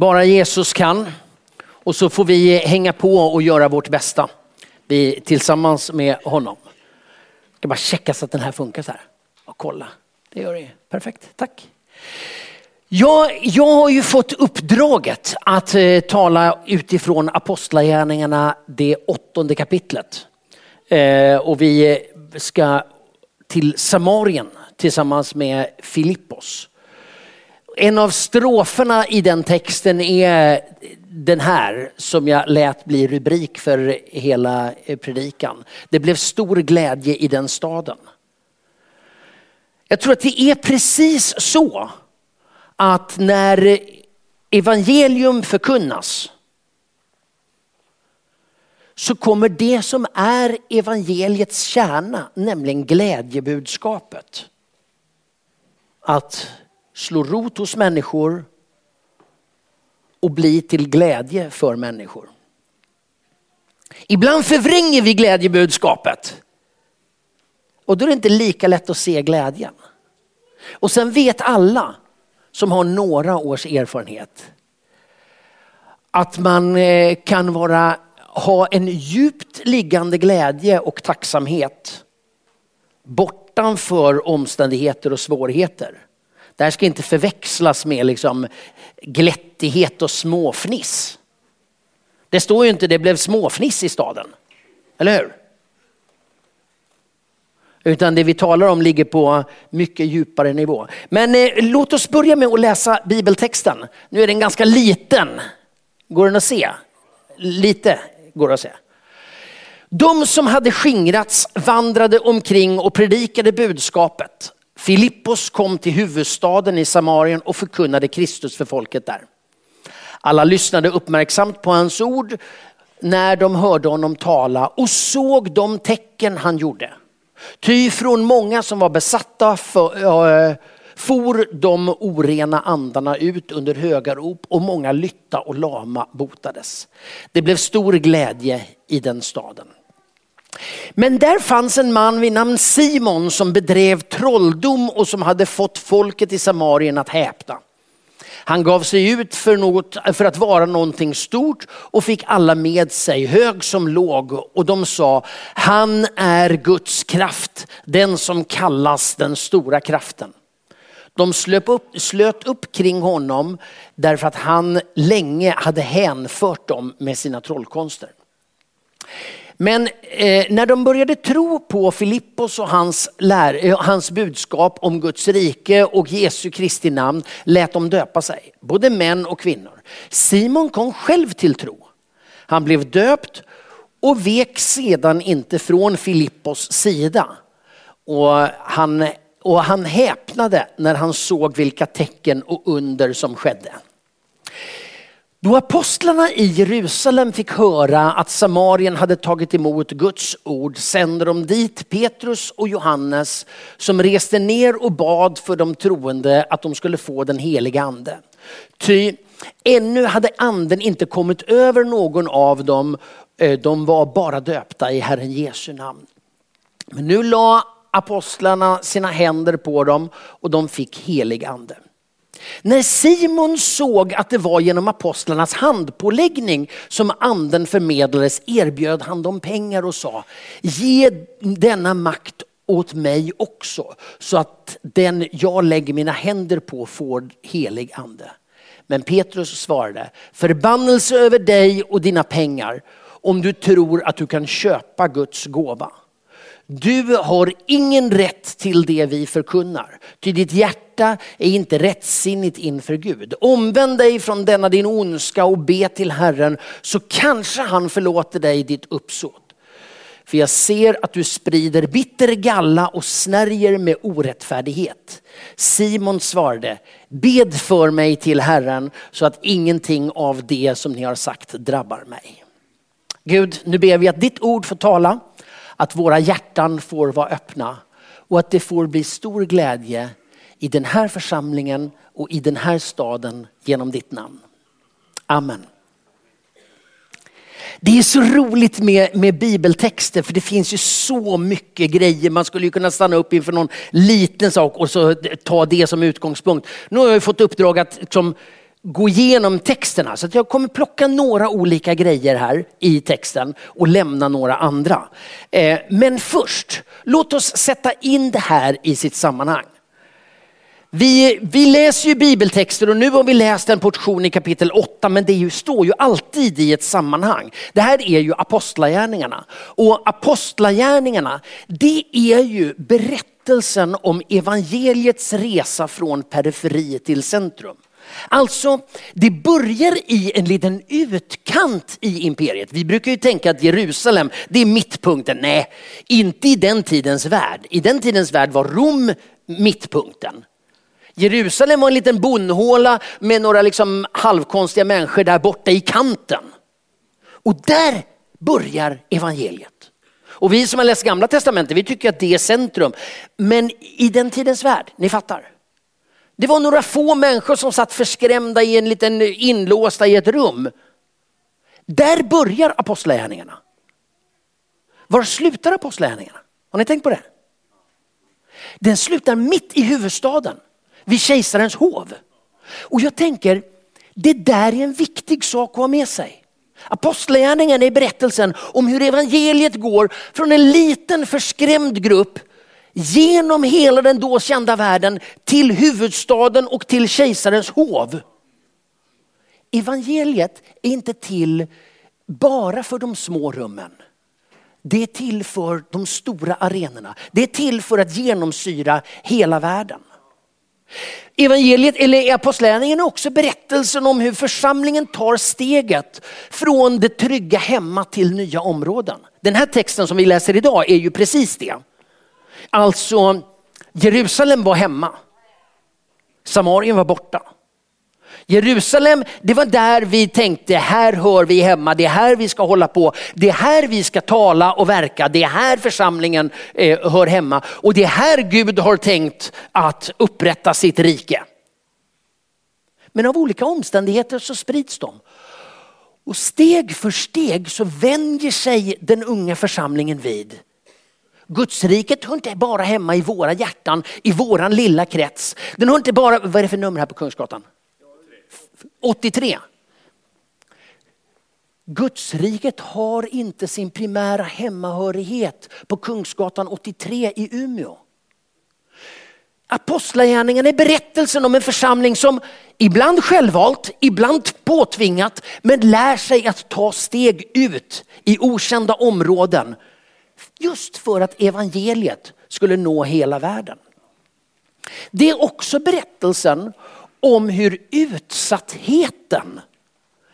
Bara Jesus kan. Och så får vi hänga på och göra vårt bästa. Vi tillsammans med honom. Jag ska bara checka så att den här funkar så här. Och kolla. Det gör det. Perfekt. Tack. Jag, jag har ju fått uppdraget att eh, tala utifrån Apostlagärningarna, det åttonde kapitlet. Eh, och vi ska till Samarien tillsammans med Filippos. En av stroferna i den texten är den här som jag lät bli rubrik för hela eh, predikan. Det blev stor glädje i den staden. Jag tror att det är precis så att när evangelium förkunnas så kommer det som är evangeliets kärna, nämligen glädjebudskapet, att slå rot hos människor och bli till glädje för människor. Ibland förvränger vi glädjebudskapet. Och då är det inte lika lätt att se glädjen. Och sen vet alla som har några års erfarenhet att man eh, kan vara, ha en djupt liggande glädje och tacksamhet bortanför omständigheter och svårigheter. Det här ska inte förväxlas med liksom glättighet och småfniss. Det står ju inte det blev småfniss i staden. Eller hur? Utan det vi talar om ligger på mycket djupare nivå. Men eh, låt oss börja med att läsa bibeltexten. Nu är den ganska liten. Går den att se? Lite går det att se. De som hade skingrats vandrade omkring och predikade budskapet. Filippos kom till huvudstaden i Samarien och förkunnade Kristus för folket där. Alla lyssnade uppmärksamt på hans ord när de hörde honom tala och såg de tecken han gjorde. Ty från många som var besatta för, äh, for de orena andarna ut under höga rop och många lytta och lama botades. Det blev stor glädje i den staden. Men där fanns en man vid namn Simon som bedrev trolldom och som hade fått folket i Samarien att häpna. Han gav sig ut för, något, för att vara någonting stort och fick alla med sig, hög som låg. Och de sa, han är Guds kraft, den som kallas den stora kraften. De slöt upp, slöt upp kring honom därför att han länge hade hänfört dem med sina trollkonster. Men eh, när de började tro på Filippos och hans, lär, eh, hans budskap om Guds rike och Jesu Kristi namn lät de döpa sig, både män och kvinnor. Simon kom själv till tro. Han blev döpt och vek sedan inte från Filippos sida. Och han, och han häpnade när han såg vilka tecken och under som skedde. Då apostlarna i Jerusalem fick höra att Samarien hade tagit emot Guds ord sände de dit Petrus och Johannes som reste ner och bad för de troende att de skulle få den heliga ande. Ty ännu hade anden inte kommit över någon av dem, eh, de var bara döpta i Herren Jesu namn. Men nu la apostlarna sina händer på dem och de fick helig ande. När Simon såg att det var genom apostlarnas handpåläggning som anden förmedlades erbjöd han dem pengar och sa, ge denna makt åt mig också så att den jag lägger mina händer på får helig ande. Men Petrus svarade, förbannelse över dig och dina pengar om du tror att du kan köpa Guds gåva. Du har ingen rätt till det vi förkunnar, ty ditt hjärta är inte rättsinnigt inför Gud. Omvänd dig från denna din ondska och be till Herren så kanske han förlåter dig ditt uppsåt. För jag ser att du sprider bitter galla och snärjer med orättfärdighet. Simon svarade, bed för mig till Herren så att ingenting av det som ni har sagt drabbar mig. Gud, nu ber vi att ditt ord får tala, att våra hjärtan får vara öppna och att det får bli stor glädje i den här församlingen och i den här staden genom ditt namn. Amen. Det är så roligt med, med bibeltexter för det finns ju så mycket grejer. Man skulle ju kunna stanna upp inför någon liten sak och så ta det som utgångspunkt. Nu har jag fått uppdrag att liksom, gå igenom texterna så att jag kommer plocka några olika grejer här i texten och lämna några andra. Eh, men först, låt oss sätta in det här i sitt sammanhang. Vi, vi läser ju bibeltexter och nu har vi läst en portion i kapitel 8 men det ju, står ju alltid i ett sammanhang. Det här är ju apostlagärningarna. Och apostlagärningarna det är ju berättelsen om evangeliets resa från periferi till centrum. Alltså, det börjar i en liten utkant i imperiet. Vi brukar ju tänka att Jerusalem, det är mittpunkten. Nej, inte i den tidens värld. I den tidens värld var Rom mittpunkten. Jerusalem var en liten bondhåla med några liksom halvkonstiga människor där borta i kanten. Och där börjar evangeliet. Och vi som har läst gamla testamentet, vi tycker att det är centrum. Men i den tidens värld, ni fattar. Det var några få människor som satt förskrämda i en liten eh, inlåsta i ett rum. Där börjar apostlagärningarna. Var slutar apostlagärningarna? Har ni tänkt på det? Den slutar mitt i huvudstaden vid kejsarens hov. Och jag tänker, det där är en viktig sak att ha med sig. Apostlagärningarna är berättelsen om hur evangeliet går från en liten förskrämd grupp genom hela den då kända världen till huvudstaden och till kejsarens hov. Evangeliet är inte till bara för de små rummen. Det är till för de stora arenorna. Det är till för att genomsyra hela världen. Evangeliet eller apostlärningen är också berättelsen om hur församlingen tar steget från det trygga hemma till nya områden. Den här texten som vi läser idag är ju precis det. Alltså Jerusalem var hemma. Samarien var borta. Jerusalem, det var där vi tänkte, här hör vi hemma, det är här vi ska hålla på, det är här vi ska tala och verka, det är här församlingen eh, hör hemma och det är här Gud har tänkt att upprätta sitt rike. Men av olika omständigheter så sprids de. Och steg för steg så vänjer sig den unga församlingen vid. Gudsriket hör inte bara hemma i våra hjärtan, i våran lilla krets. Den hör inte bara, vad är det för nummer här på Kungsgatan? 83. Gudsriket har inte sin primära hemmahörighet på Kungsgatan 83 i Umeå. Apostlagärningarna är berättelsen om en församling som ibland självvalt, ibland påtvingat, men lär sig att ta steg ut i okända områden. Just för att evangeliet skulle nå hela världen. Det är också berättelsen om hur utsattheten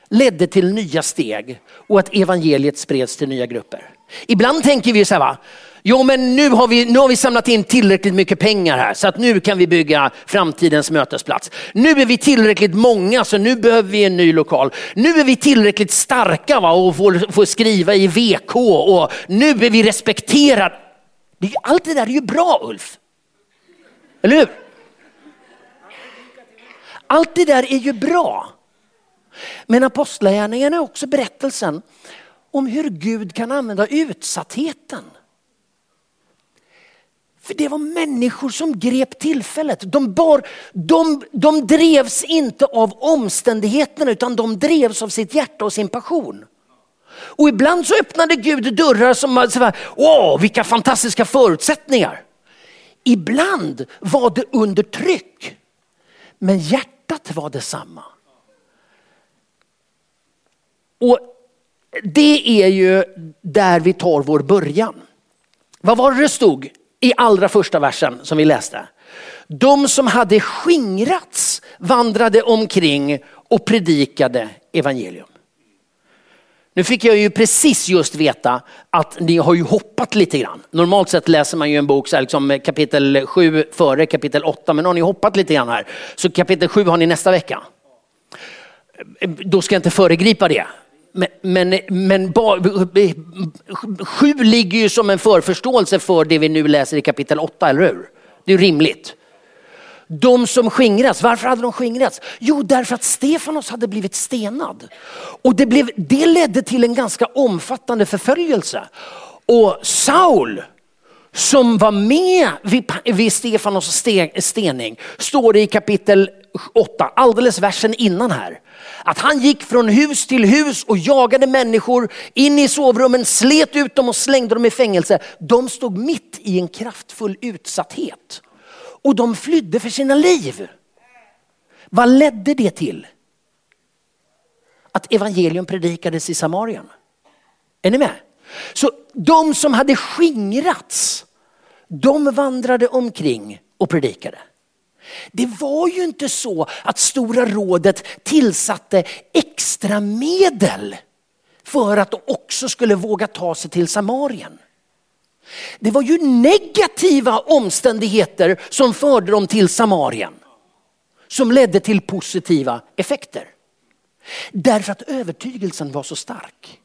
ledde till nya steg och att evangeliet spreds till nya grupper. Ibland tänker vi så här, va? Jo men nu har, vi, nu har vi samlat in tillräckligt mycket pengar här så att nu kan vi bygga framtidens mötesplats. Nu är vi tillräckligt många så nu behöver vi en ny lokal. Nu är vi tillräckligt starka va? och får, får skriva i VK och nu är vi respekterade. Allt det där är ju bra Ulf. Eller hur? Allt det där är ju bra. Men apostlagärningarna är också berättelsen om hur Gud kan använda utsattheten. För det var människor som grep tillfället. De, bar, de, de drevs inte av omständigheterna utan de drevs av sitt hjärta och sin passion. Och ibland så öppnade Gud dörrar som var så här, åh vilka fantastiska förutsättningar. Ibland var det under tryck. Men hjärtat var detsamma. Och det är ju där vi tar vår början. Vad var det det stod i allra första versen som vi läste? De som hade skingrats vandrade omkring och predikade evangelium. Nu fick jag ju precis just veta att ni har ju hoppat lite grann. Normalt sett läser man ju en bok så här, liksom kapitel 7 före kapitel 8, men nu har ni hoppat lite grann här. Så kapitel 7 har ni nästa vecka. Då ska jag inte föregripa det. Men, men, men sju ligger ju som en förförståelse för det vi nu läser i kapitel 8, eller hur? Det är rimligt. De som skingras, varför hade de skingrats? Jo, därför att Stefanos hade blivit stenad. Och det, blev, det ledde till en ganska omfattande förföljelse. Och Saul, som var med vid, vid Stefanos stening, står det i kapitel 8, alldeles versen innan här. Att han gick från hus till hus och jagade människor in i sovrummen, slet ut dem och slängde dem i fängelse. De stod mitt i en kraftfull utsatthet. Och de flydde för sina liv. Vad ledde det till? Att evangelium predikades i Samarien. Är ni med? Så de som hade skingrats, de vandrade omkring och predikade. Det var ju inte så att Stora rådet tillsatte extra medel för att de också skulle våga ta sig till Samarien. Det var ju negativa omständigheter som förde dem till Samarien. Som ledde till positiva effekter. Därför att övertygelsen var så stark.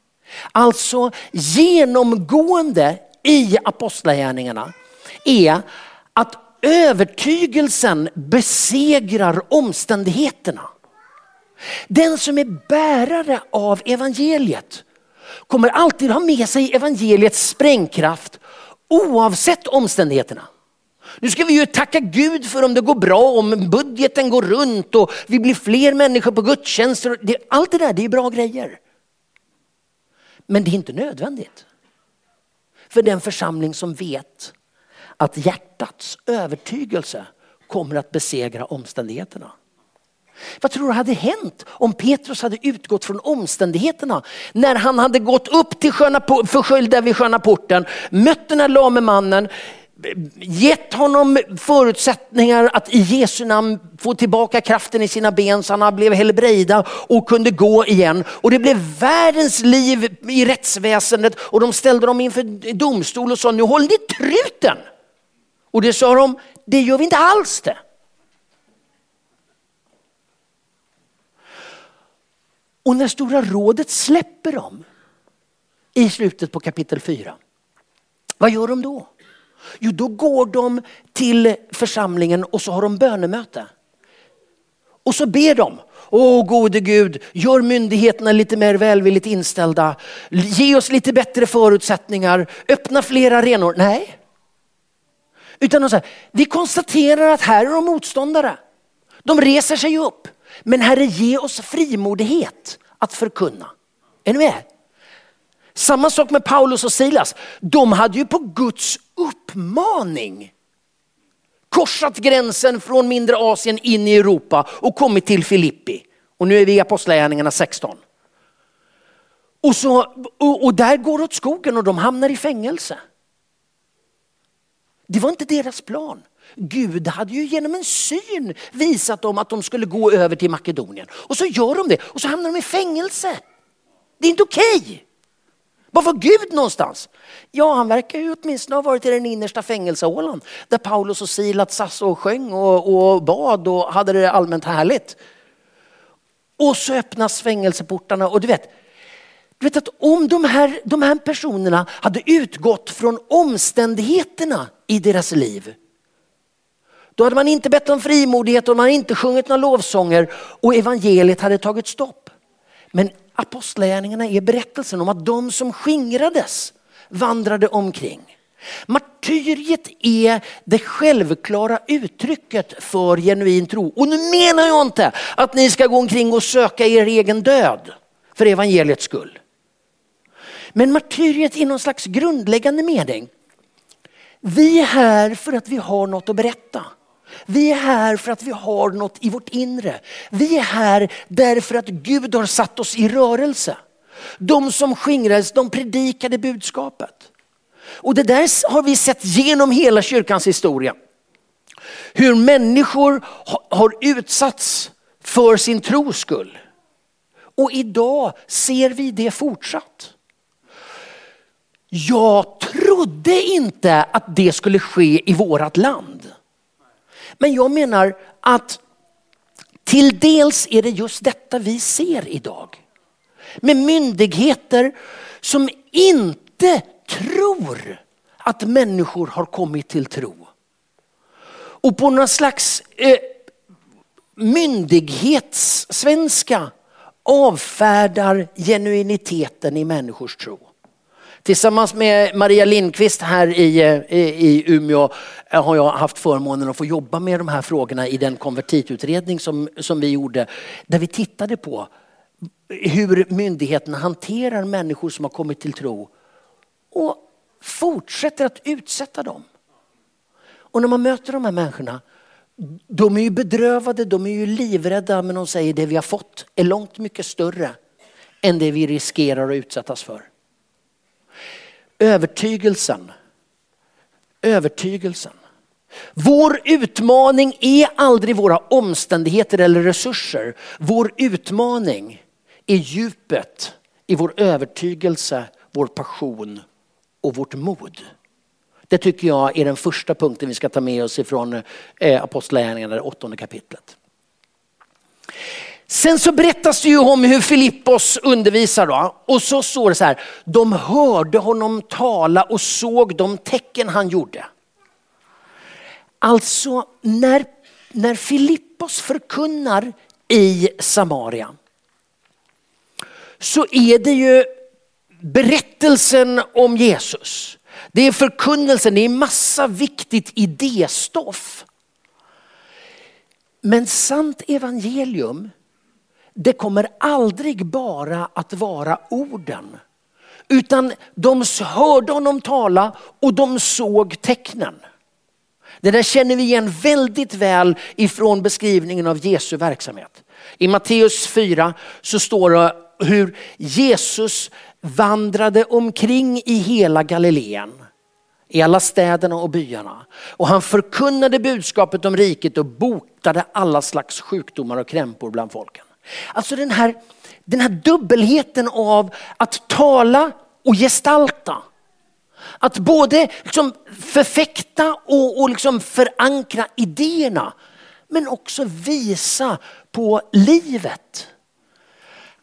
Alltså genomgående i apostlagärningarna är att övertygelsen besegrar omständigheterna. Den som är bärare av evangeliet kommer alltid ha med sig evangeliets sprängkraft oavsett omständigheterna. Nu ska vi ju tacka Gud för om det går bra, om budgeten går runt och vi blir fler människor på gudstjänster. Allt det där det är bra grejer. Men det är inte nödvändigt. För den församling som vet att hjärtats övertygelse kommer att besegra omständigheterna. Vad tror du hade hänt om Petrus hade utgått från omständigheterna? När han hade gått upp till sköna, försköljda vid sköna porten, mött den här lame mannen, gett honom förutsättningar att i Jesu namn få tillbaka kraften i sina ben så han blev helbrejda och kunde gå igen. Och det blev världens liv i rättsväsendet och de ställde dem inför domstol och sa nu håller ni truten. Och det sa de, det gör vi inte alls det. Och när Stora rådet släpper dem i slutet på kapitel 4, vad gör de då? Jo, då går de till församlingen och så har de bönemöte. Och så ber de. Åh gode Gud, gör myndigheterna lite mer välvilligt inställda. Ge oss lite bättre förutsättningar. Öppna fler arenor. Nej. Utan de säger, vi konstaterar att här är de motståndare. De reser sig upp. Men Herre ge oss frimodighet att förkunna. Är ni med? Samma sak med Paulus och Silas. De hade ju på Guds uppmaning korsat gränsen från mindre Asien in i Europa och kommit till Filippi. Och nu är vi i Apostlagärningarna 16. Och, så, och, och där går det åt skogen och de hamnar i fängelse. Det var inte deras plan. Gud hade ju genom en syn visat dem att de skulle gå över till Makedonien. Och så gör de det och så hamnar de i fängelse. Det är inte okej. Okay. Var var Gud någonstans? Ja, han verkar ju åtminstone ha varit i den innersta fängelsehålan där Paulus och Silat satt och sjöng och, och bad och hade det allmänt härligt. Och så öppnas fängelseportarna och du vet, du vet att om de här, de här personerna hade utgått från omständigheterna i deras liv. Då hade man inte bett om frimodighet och man hade inte sjungit några lovsånger och evangeliet hade tagit stopp. Men apostlagärningarna är berättelsen om att de som skingrades vandrade omkring. Martyriet är det självklara uttrycket för genuin tro. Och nu menar jag inte att ni ska gå omkring och söka er egen död för evangeliets skull. Men martyriet är någon slags grundläggande mening. Vi är här för att vi har något att berätta. Vi är här för att vi har något i vårt inre. Vi är här därför att Gud har satt oss i rörelse. De som skingrades, de predikade budskapet. Och det där har vi sett genom hela kyrkans historia. Hur människor har utsatts för sin tros skull. Och idag ser vi det fortsatt. Jag trodde inte att det skulle ske i vårat land. Men jag menar att till dels är det just detta vi ser idag. Med myndigheter som inte tror att människor har kommit till tro. Och på någon slags eh, myndighetssvenska avfärdar genuiniteten i människors tro. Tillsammans med Maria Lindqvist här i, eh, i, i Umeå eh, har jag haft förmånen att få jobba med de här frågorna i den konvertitutredning som, som vi gjorde. Där vi tittade på hur myndigheterna hanterar människor som har kommit till tro och fortsätter att utsätta dem. Och när man möter de här människorna, de är ju bedrövade, de är ju livrädda men de säger det vi har fått är långt mycket större än det vi riskerar att utsättas för. Övertygelsen. Övertygelsen. Vår utmaning är aldrig våra omständigheter eller resurser. Vår utmaning är djupet i vår övertygelse, vår passion och vårt mod. Det tycker jag är den första punkten vi ska ta med oss ifrån eh, Apostlagärningarna, det åttonde kapitlet. Sen så berättas det ju om hur Filippos undervisar då. Och så står det så här, de hörde honom tala och såg de tecken han gjorde. Alltså när, när Filippos förkunnar i Samaria så är det ju berättelsen om Jesus. Det är förkunnelsen, det är massa viktigt idéstoff. Men sant evangelium, det kommer aldrig bara att vara orden. Utan de hörde honom tala och de såg tecknen. Det där känner vi igen väldigt väl ifrån beskrivningen av Jesu verksamhet. I Matteus 4 så står det hur Jesus vandrade omkring i hela Galileen. I alla städerna och byarna. Och han förkunnade budskapet om riket och botade alla slags sjukdomar och krämpor bland folken. Alltså den här, den här dubbelheten av att tala och gestalta. Att både liksom förfäkta och, och liksom förankra idéerna men också visa på livet.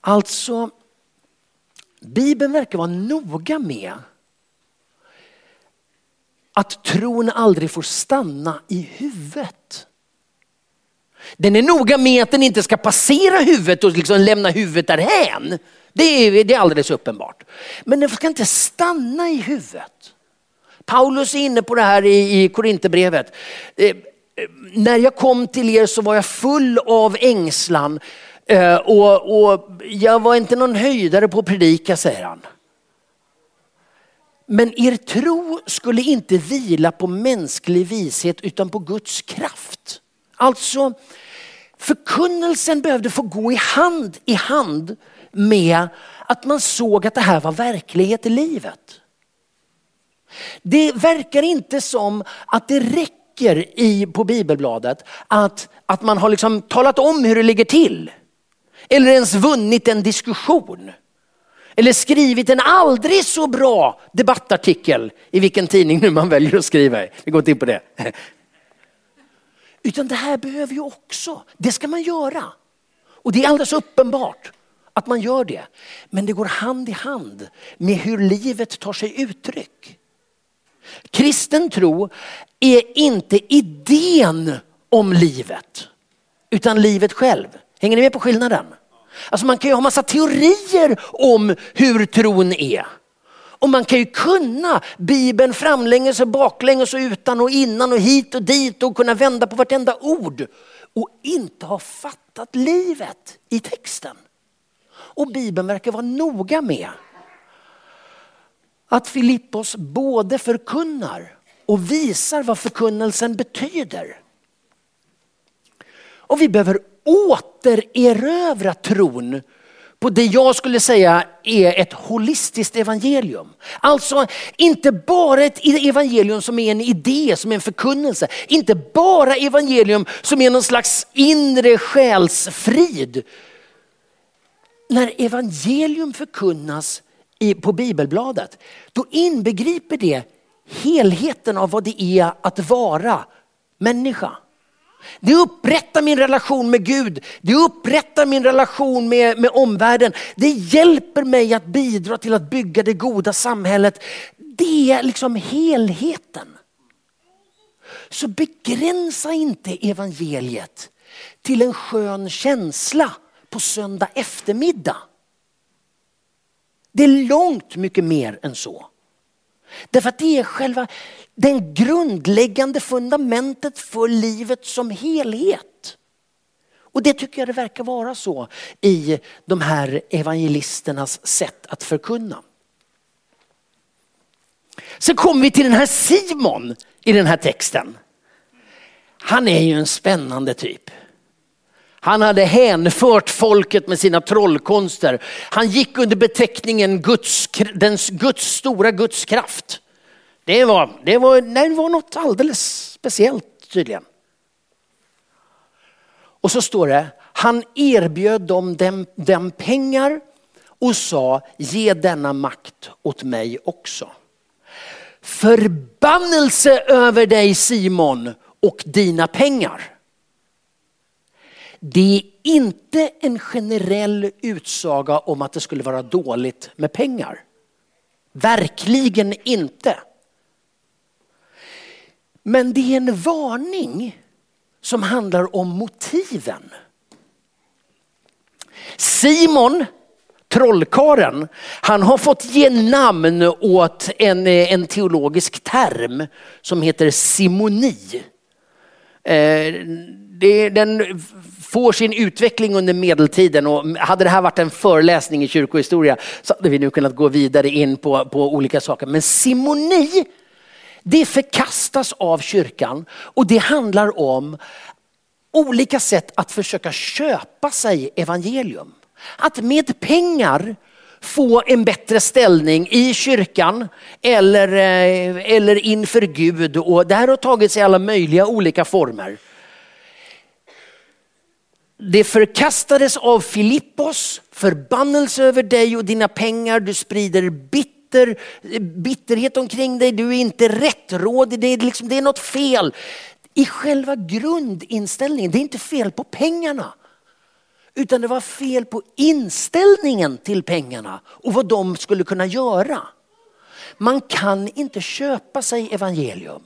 Alltså, Bibeln verkar vara noga med att tron aldrig får stanna i huvudet. Den är noga med att den inte ska passera huvudet och liksom lämna huvudet därhän. Det är, det är alldeles uppenbart. Men den ska inte stanna i huvudet. Paulus är inne på det här i, i Korinthierbrevet. Eh, eh när jag kom till er så var jag full av ängslan eh, och, och jag var inte någon höjdare på att predika säger han. Men er tro skulle inte vila på mänsklig vishet utan på Guds kraft. Alltså förkunnelsen behövde få gå i hand i hand med att man såg att det här var verklighet i livet. Det verkar inte som att det räcker i, på bibelbladet att, att man har liksom talat om hur det ligger till. Eller ens vunnit en diskussion. Eller skrivit en aldrig så bra debattartikel i vilken tidning nu man väljer att skriva i. Vi går inte in på det. Utan det här behöver ju också, det ska man göra. Och det är alldeles uppenbart att man gör det. Men det går hand i hand med hur livet tar sig uttryck. Kristen tro är inte idén om livet, utan livet själv. Hänger ni med på skillnaden? Alltså man kan ju ha massa teorier om hur tron är. Och man kan ju kunna Bibeln framlänges och baklänges och utan och innan och hit och dit och kunna vända på vartenda ord. Och inte ha fattat livet i texten. Och Bibeln verkar vara noga med att Filippos både förkunnar och visar vad förkunnelsen betyder. Och vi behöver återerövra tron på det jag skulle säga är ett holistiskt evangelium. Alltså inte bara ett evangelium som är en idé, som är en förkunnelse. Inte bara evangelium som är någon slags inre själsfrid. när evangelium förkunnas på bibelbladet, då inbegriper det helheten av vad det är att vara människa. Det upprättar min relation med Gud, det upprättar min relation med, med omvärlden. Det hjälper mig att bidra till att bygga det goda samhället. Det är liksom helheten. Så begränsa inte evangeliet till en skön känsla på söndag eftermiddag. Det är långt mycket mer än så. Därför att det är själva den grundläggande fundamentet för livet som helhet. Och det tycker jag det verkar vara så i de här evangelisternas sätt att förkunna. Sen kommer vi till den här Simon i den här texten. Han är ju en spännande typ. Han hade hänfört folket med sina trollkonster. Han gick under beteckningen Guds, den Guds stora Guds kraft. Det var, det, var, det var något alldeles speciellt tydligen. Och så står det, han erbjöd dem den, dem pengar och sa ge denna makt åt mig också. Förbannelse över dig Simon och dina pengar. Det är inte en generell utsaga om att det skulle vara dåligt med pengar. Verkligen inte. Men det är en varning som handlar om motiven. Simon, trollkaren, han har fått ge namn åt en, eh, en teologisk term som heter simoni. Eh, det, den får sin utveckling under medeltiden och hade det här varit en föreläsning i kyrkohistoria så hade vi nu kunnat gå vidare in på, på olika saker. Men simoni, det förkastas av kyrkan och det handlar om olika sätt att försöka köpa sig evangelium. Att med pengar få en bättre ställning i kyrkan eller, eh, eller inför Gud. Och det här har tagit sig alla möjliga olika former. Det förkastades av Filippos, förbannelse över dig och dina pengar, du sprider bitter, bitterhet omkring dig, du är inte rättrådig, det är, liksom, det är något fel. I själva grundinställningen, det är inte fel på pengarna. Utan det var fel på inställningen till pengarna och vad de skulle kunna göra. Man kan inte köpa sig evangelium.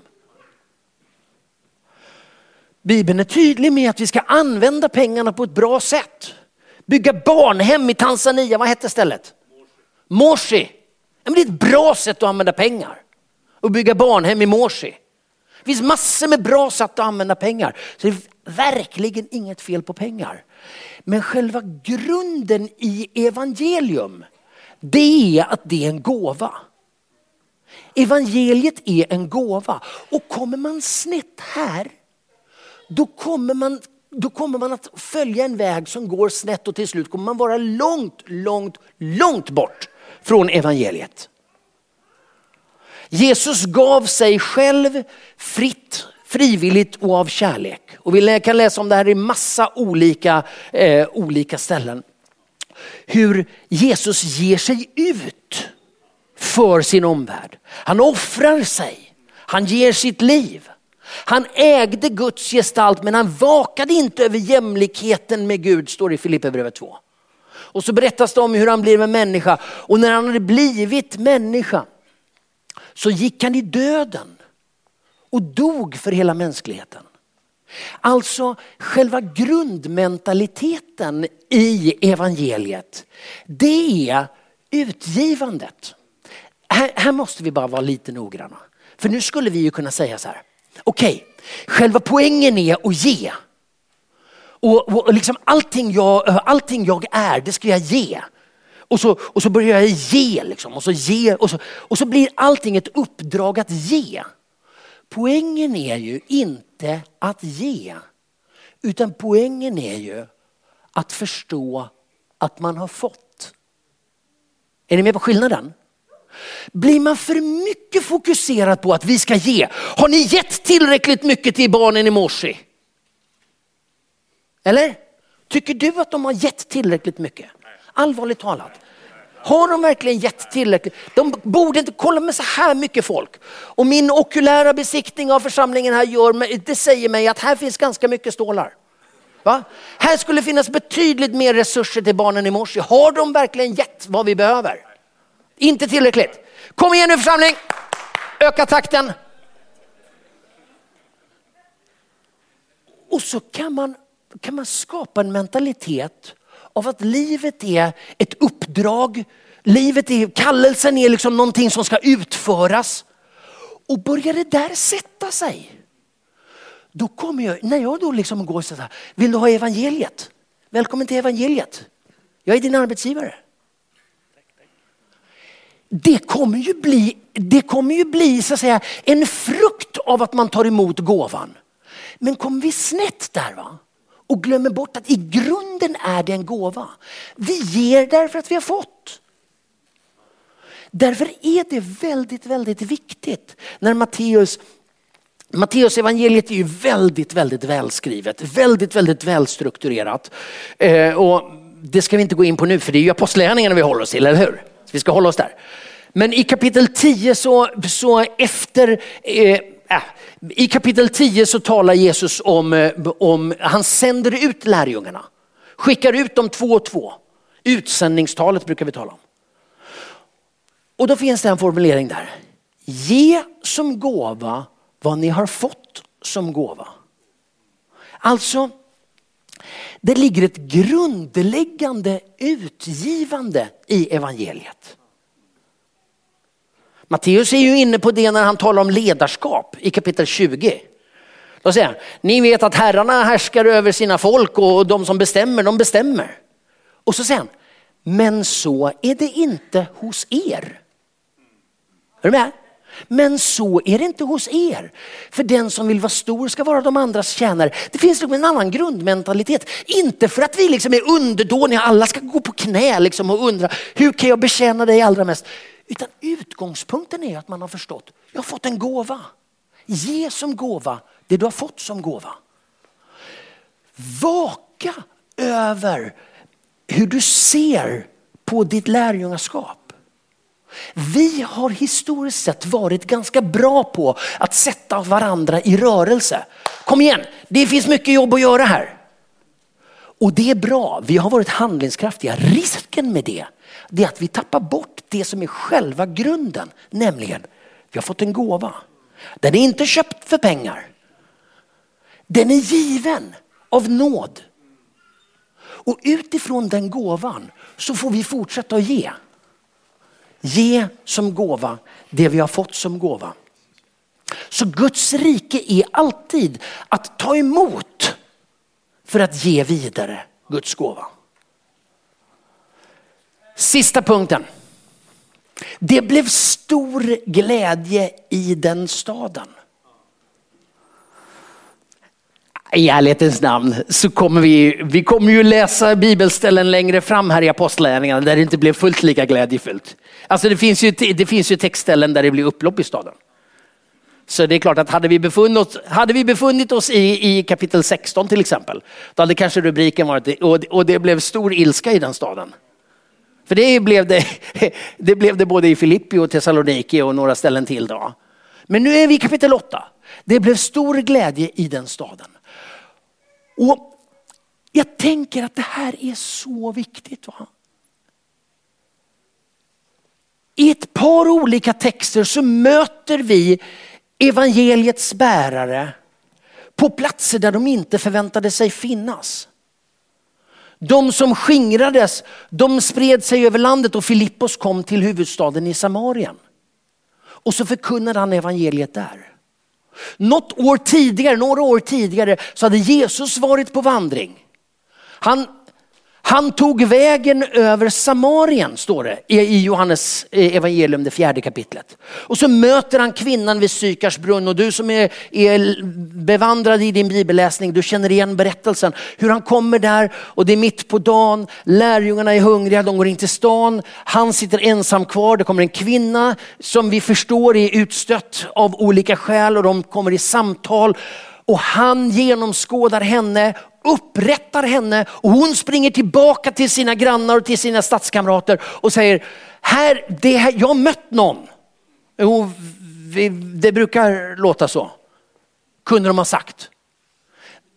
Bibeln är tydlig med att vi ska använda pengarna på ett bra sätt. Bygga barnhem i Tanzania, vad hette stället? Morsi. det är ett bra sätt att använda pengar. Att bygga barnhem i Morsi. Det finns massor med bra sätt att använda pengar. Så det är verkligen inget fel på pengar. Men själva grunden i evangelium, det är att det är en gåva. Evangeliet är en gåva och kommer man snett här då kommer man då kommer man att följa en väg som går snett och till slut kommer man vara långt, långt, långt bort från evangeliet. Jesus gav sig själv fritt, frivilligt och av kärlek. Och vi kan läsa om det här i massa olika, eh, olika ställen. Hur Jesus ger sig ut för sin omvärld. Han offrar sig, han ger sitt liv. Han ägde Guds gestalt men han vakade inte över jämlikheten med Gud, står det i Filipperbrevet 2. Och så berättas det om hur han blev en människa och när han hade blivit människa så gick han i döden och dog för hela mänskligheten. Alltså själva grundmentaliteten i evangeliet, det är utgivandet. Här, här, måste vi bara vara lite noggranna. För nu skulle vi ju kunna säga så här, okej, okay, själva poängen är att ge. Och, och liksom allting, jag, allting jag är, det ska jag ge. Och så, och så börjar jag ge, liksom, och, så ge och, så, och så blir allting ett uppdrag att ge. Poängen är ju inte att ge, utan poängen är ju att förstå att man har fått. Är ni med på skillnaden? Blir man för mycket fokuserad på att vi ska ge? Har ni gett tillräckligt mycket till barnen i morse? Eller? Tycker du att de har gett tillräckligt mycket? Allvarligt talat. Har de verkligen gett tillräckligt? De borde inte kolla med så här mycket folk. Och min okulära besiktning av församlingen här gör, det säger mig att här finns ganska mycket stålar. Va? Här skulle finnas betydligt mer resurser till barnen i morse. Har de verkligen gett vad vi behöver? Inte tillräckligt. Kom igen nu församling, öka takten. Och så kan man, kan man skapa en mentalitet av att livet är ett uppdrag. Livet är, kallelsen är liksom någonting som ska utföras. Och börjar det där sätta sig, då kommer jag, när jag då liksom går så här, vill du ha evangeliet? Välkommen till evangeliet. Jag är din arbetsgivare. Det kommer ju bli, det kommer ju bli så att säga, en frukt av att man tar emot gåvan. Men kommer vi snett där va? Och glömmer bort att i grunden är det en gåva. Vi ger därför att vi har fått. Därför är det väldigt, väldigt viktigt när Matteus Matteus evangeliet är ju väldigt, väldigt välskrivet, väldigt, väldigt välstrukturerat. Eh, och det ska vi inte gå in på nu för det är ju apostlagärningarna vi håller oss till, eller hur? Så vi ska hålla oss där. Men i kapitel 10 så, så efter eh, Äh, I kapitel 10 så talar Jesus om, eh, om, han sänder ut lärjungarna. Skickar ut dem två och två. Utsändningstalet brukar vi tala om. Och då finns det en formulering där. Ge som gåva vad ni har fått som gåva. Alltså, det ligger ett grundläggande utgivande i evangeliet. Matteus är ju inne på det när han talar om ledarskap i kapitel 20. Då säger han, ni vet att herrarna härskar över sina folk och de som bestämmer, de bestämmer. Och så säger han, men så är det inte hos er. Är du med? Men så är det inte hos er. För den som vill vara stor ska vara de andras tjänare. Det finns liksom en annan grundmentalitet. Inte för att vi liksom är underdåniga, alla ska gå på knä liksom och undra hur kan jag betjäna dig allra mest. Utan utgångspunkten är att man har förstått, jag har fått en gåva. Ge som gåva det du har fått som gåva. Vaka över hur du ser på ditt lärjungaskap. Vi har historiskt sett varit ganska bra på att sätta varandra i rörelse. Kom igen, det finns mycket jobb att göra här. Och det är bra, vi har varit handlingskraftiga. Risken med det, det är att vi tappar bort det som är själva grunden. Nämligen, vi har fått en gåva. Den är inte köpt för pengar. Den är given av nåd. Och utifrån den gåvan så får vi fortsätta att ge. Ge som gåva det vi har fått som gåva. Så Guds rike är alltid att ta emot för att ge vidare Guds gåva. Sista punkten. Det blev stor glädje i den staden. I ärlighetens namn så kommer vi, vi kommer ju läsa bibelställen längre fram här i apostlagärningarna där det inte blev fullt lika glädjefullt. Alltså det finns ju, det finns ju textställen där det blir upplopp i staden. Så det är klart att hade vi befunnit oss, hade vi befunnit oss i, i kapitel 16 till exempel, då hade kanske rubriken varit och, och det blev stor ilska i den staden. För det blev det, det blev det både i Filippi och Thessaloniki och några ställen till då. Men nu är vi i kapitel 8. Det blev stor glädje i den staden. Och jag tänker att det här är så viktigt. Va? I ett par olika texter så möter vi evangeliets bärare på platser där de inte förväntade sig finnas. De som skingrades, de spred sig över landet och Filippos kom till huvudstaden i Samarien. Och så förkunnade han evangeliet där. Något år tidigare, några år tidigare så hade Jesus varit på vandring. Han han tog vägen över Samarien, står det i Johannes eh, evangelium, det fjärde kapitlet. Och så möter han kvinnan vid Sykars brunn och du som är, är bevandrad i din bibelläsning, du känner igen berättelsen. Hur han kommer där och det är mitt på dagen, lärjungarna är hungriga, de går in till stan. Han sitter ensam kvar, det kommer en kvinna som vi förstår är utstött av olika skäl och de kommer i samtal. Och han genomskådar henne, upprättar henne och hon springer tillbaka till sina grannar och till sina stadskamrater och säger, här, det här, jag har mött någon. Och det brukar låta så, kunde de ha sagt.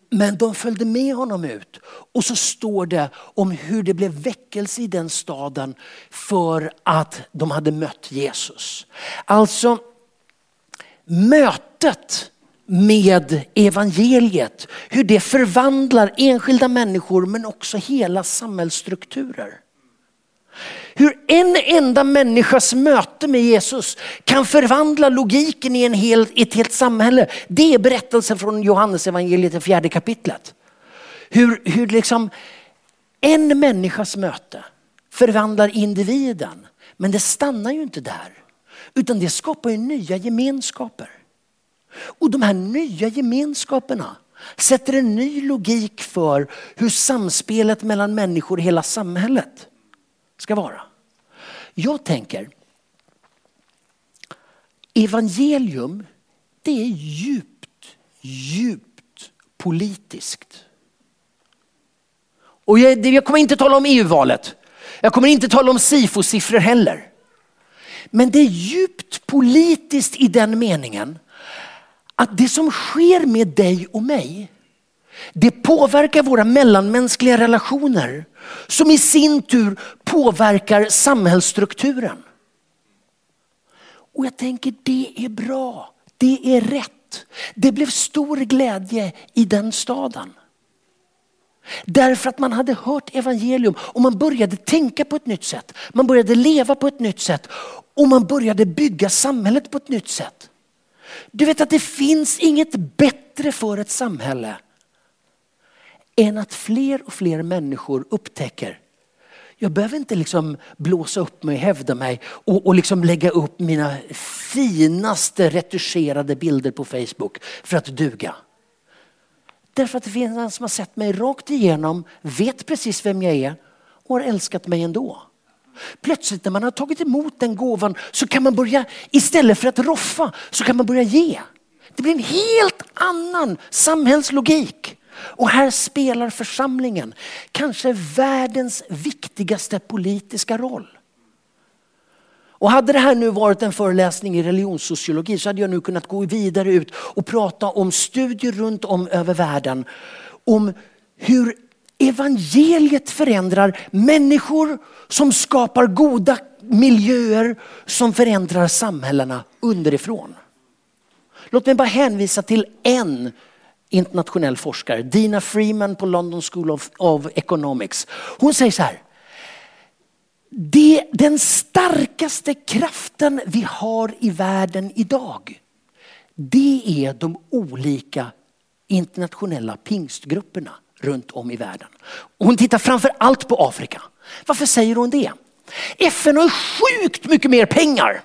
Men de följde med honom ut och så står det om hur det blev väckelse i den staden för att de hade mött Jesus. Alltså mötet med evangeliet, hur det förvandlar enskilda människor men också hela samhällsstrukturer. Hur en enda människas möte med Jesus kan förvandla logiken i en hel, ett helt samhälle. Det är berättelsen från Johannes evangeliet i fjärde kapitlet. Hur, hur liksom en människas möte förvandlar individen. Men det stannar ju inte där. Utan det skapar ju nya gemenskaper. Och de här nya gemenskaperna sätter en ny logik för hur samspelet mellan människor i hela samhället ska vara. Jag tänker, evangelium det är djupt, djupt politiskt. Och jag, jag kommer inte tala om EU-valet. Jag kommer inte tala om SIFO-siffror heller. Men det är djupt politiskt i den meningen att det som sker med dig och mig, det påverkar våra mellanmänskliga relationer som i sin tur påverkar samhällsstrukturen. Och jag tänker det är bra, det är rätt. Det blev stor glädje i den staden. Därför att man hade hört evangelium och man började tänka på ett nytt sätt. Man började leva på ett nytt sätt och man började bygga samhället på ett nytt sätt. Du vet att det finns inget bättre för ett samhälle än att fler och fler människor upptäcker jag behöver inte liksom blåsa upp mig, hävda mig och, och liksom lägga upp mina finaste retuscherade bilder på Facebook för att duga. Därför att det finns en som har sett mig rakt igenom, vet precis vem jag är och har älskat mig ändå. Plötsligt när man har tagit emot den gåvan så kan man börja, istället för att roffa, så kan man börja ge. Det blir en helt annan samhällslogik. Och här spelar församlingen kanske världens viktigaste politiska roll. Och hade det här nu varit en föreläsning i religionssociologi så hade jag nu kunnat gå vidare ut och prata om studier runt om över världen. Om hur evangeliet förändrar människor som skapar goda miljöer som förändrar samhällena underifrån. Låt mig bara hänvisa till en internationell forskare, Dina Freeman på London School of, of Economics. Hon säger så här. Det, den starkaste kraften vi har i världen idag, det är de olika internationella pingstgrupperna runt om i världen. Och hon tittar framför allt på Afrika. Varför säger hon det? FN har sjukt mycket mer pengar.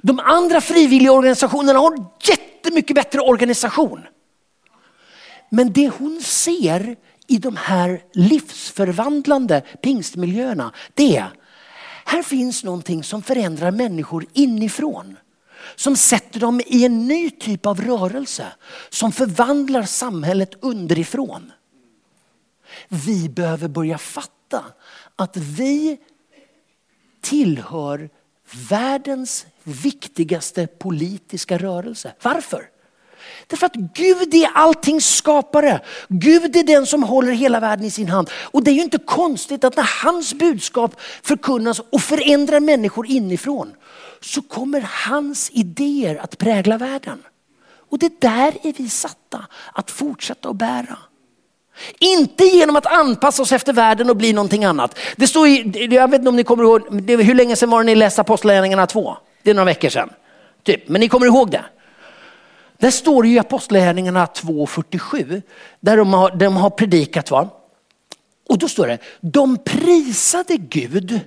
De andra frivilliga organisationerna har jättemycket bättre organisation. Men det hon ser i de här livsförvandlande pingstmiljöerna, det är här finns någonting som förändrar människor inifrån. Som sätter dem i en ny typ av rörelse. Som förvandlar samhället underifrån. Vi behöver börja fatta att vi tillhör världens viktigaste politiska rörelse. Varför? Därför att Gud är alltings skapare. Gud är den som håller hela världen i sin hand. Och det är ju inte konstigt att när hans budskap förkunnas och förändrar människor inifrån så kommer hans idéer att prägla världen. Och det där är vi satta att fortsätta att bära. Inte genom att anpassa oss efter världen och bli någonting annat. Det står i, jag vet inte om ni kommer ihåg, hur länge sedan var det ni läste Apostlagärningarna 2? Det är några veckor sedan. Typ. Men ni kommer ihåg det? Där står det i Apostlagärningarna 2.47 där de har, de har predikat. Va? Och då står det, de prisade Gud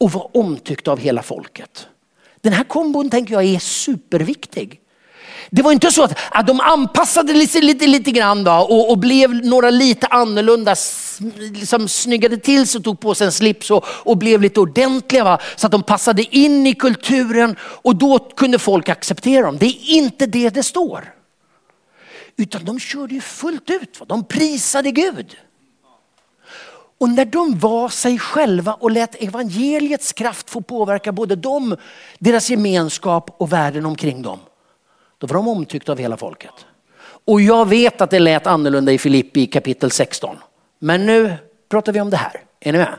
och var omtyckta av hela folket. Den här kombon tänker jag är superviktig. Det var inte så att, att de anpassade sig lite, lite grann då, och, och blev några lite annorlunda, liksom snyggade till sig och tog på sig en slips och, och blev lite ordentliga. Va? Så att de passade in i kulturen och då kunde folk acceptera dem. Det är inte det det står. Utan de körde ju fullt ut. De prisade Gud. Och när de var sig själva och lät evangeliets kraft få påverka både dem, deras gemenskap och världen omkring dem. Då var de omtyckta av hela folket. Och jag vet att det lät annorlunda i Filippi kapitel 16. Men nu pratar vi om det här. Är ni med?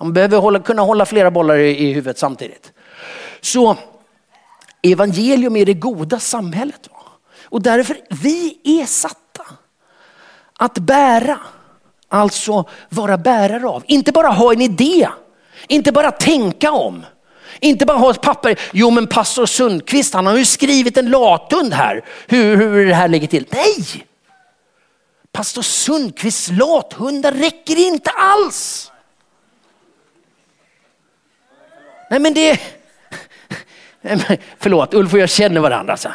Man behöver hålla, kunna hålla flera bollar i, i huvudet samtidigt. Så evangelium är det goda samhället. Och därför, vi är satta att bära, alltså vara bärare av. Inte bara ha en idé, inte bara tänka om. Inte bara ha ett papper, jo men pastor Sundqvist han har ju skrivit en latund här, hur, hur det här ligger till. Nej! Pastor Sundqvists lathundar räcker inte alls. Nej men det... Förlåt, Ulf och jag känner varandra. Alltså.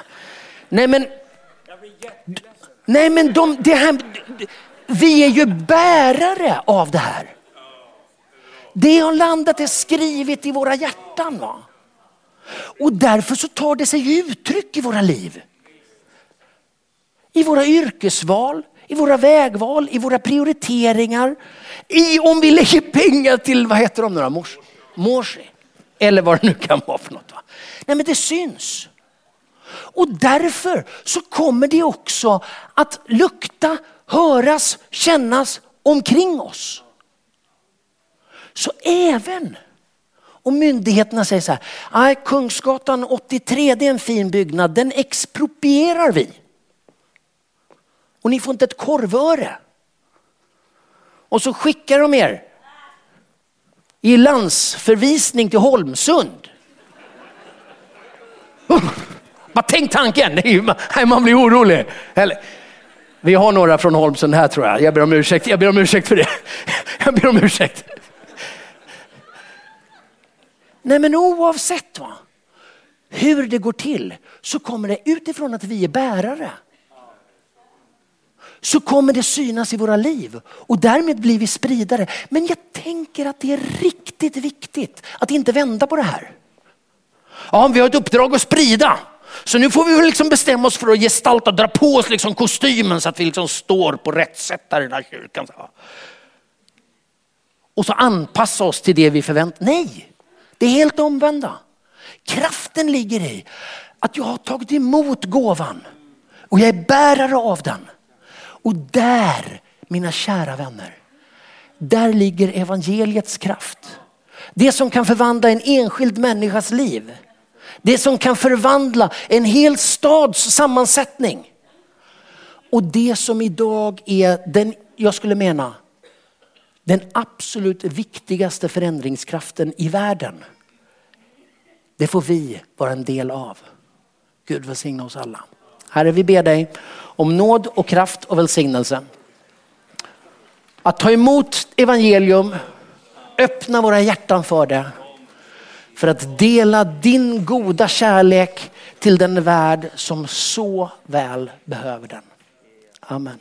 Nej men... Nej men de, det här, vi är ju bärare av det här. Det har landat är skrivet i våra hjärtan. Va? Och därför så tar det sig uttryck i våra liv. I våra yrkesval, i våra vägval, i våra prioriteringar. I om vi lägger pengar till, vad heter de nu då? Morsi. Eller vad det nu kan vara för något. Va? Nej men det syns. Och därför så kommer det också att lukta, höras, kännas omkring oss. Så även om myndigheterna säger så här, Kungsgatan 83 det är en fin byggnad, den exproprierar vi. Och ni får inte ett korvöre. Och så skickar de er i landsförvisning till Holmsund. Bara tänk tanken, man blir orolig. Eller, vi har några från Holmsund här tror jag. Jag ber om ursäkt, jag ber om ursäkt för det. Jag ber om ursäkt. Nej men oavsett va, hur det går till så kommer det utifrån att vi är bärare. Så kommer det synas i våra liv och därmed blir vi spridare. Men jag tänker att det är riktigt viktigt att inte vända på det här. Ja, vi har ett uppdrag att sprida. Så nu får vi liksom bestämma oss för att gestalta, dra på oss liksom kostymen så att vi liksom står på rätt sätt där i den här kyrkan. Och så anpassa oss till det vi förväntar Nej, det är helt omvända. Kraften ligger i att jag har tagit emot gåvan och jag är bärare av den. Och där, mina kära vänner, där ligger evangeliets kraft. Det som kan förvandla en enskild människas liv. Det som kan förvandla en hel stads sammansättning. Och det som idag är den, jag skulle mena, den absolut viktigaste förändringskraften i världen. Det får vi vara en del av. Gud välsigna oss alla. Herre, vi ber dig om nåd och kraft och välsignelse. Att ta emot evangelium, öppna våra hjärtan för det. För att dela din goda kärlek till den värld som så väl behöver den. Amen.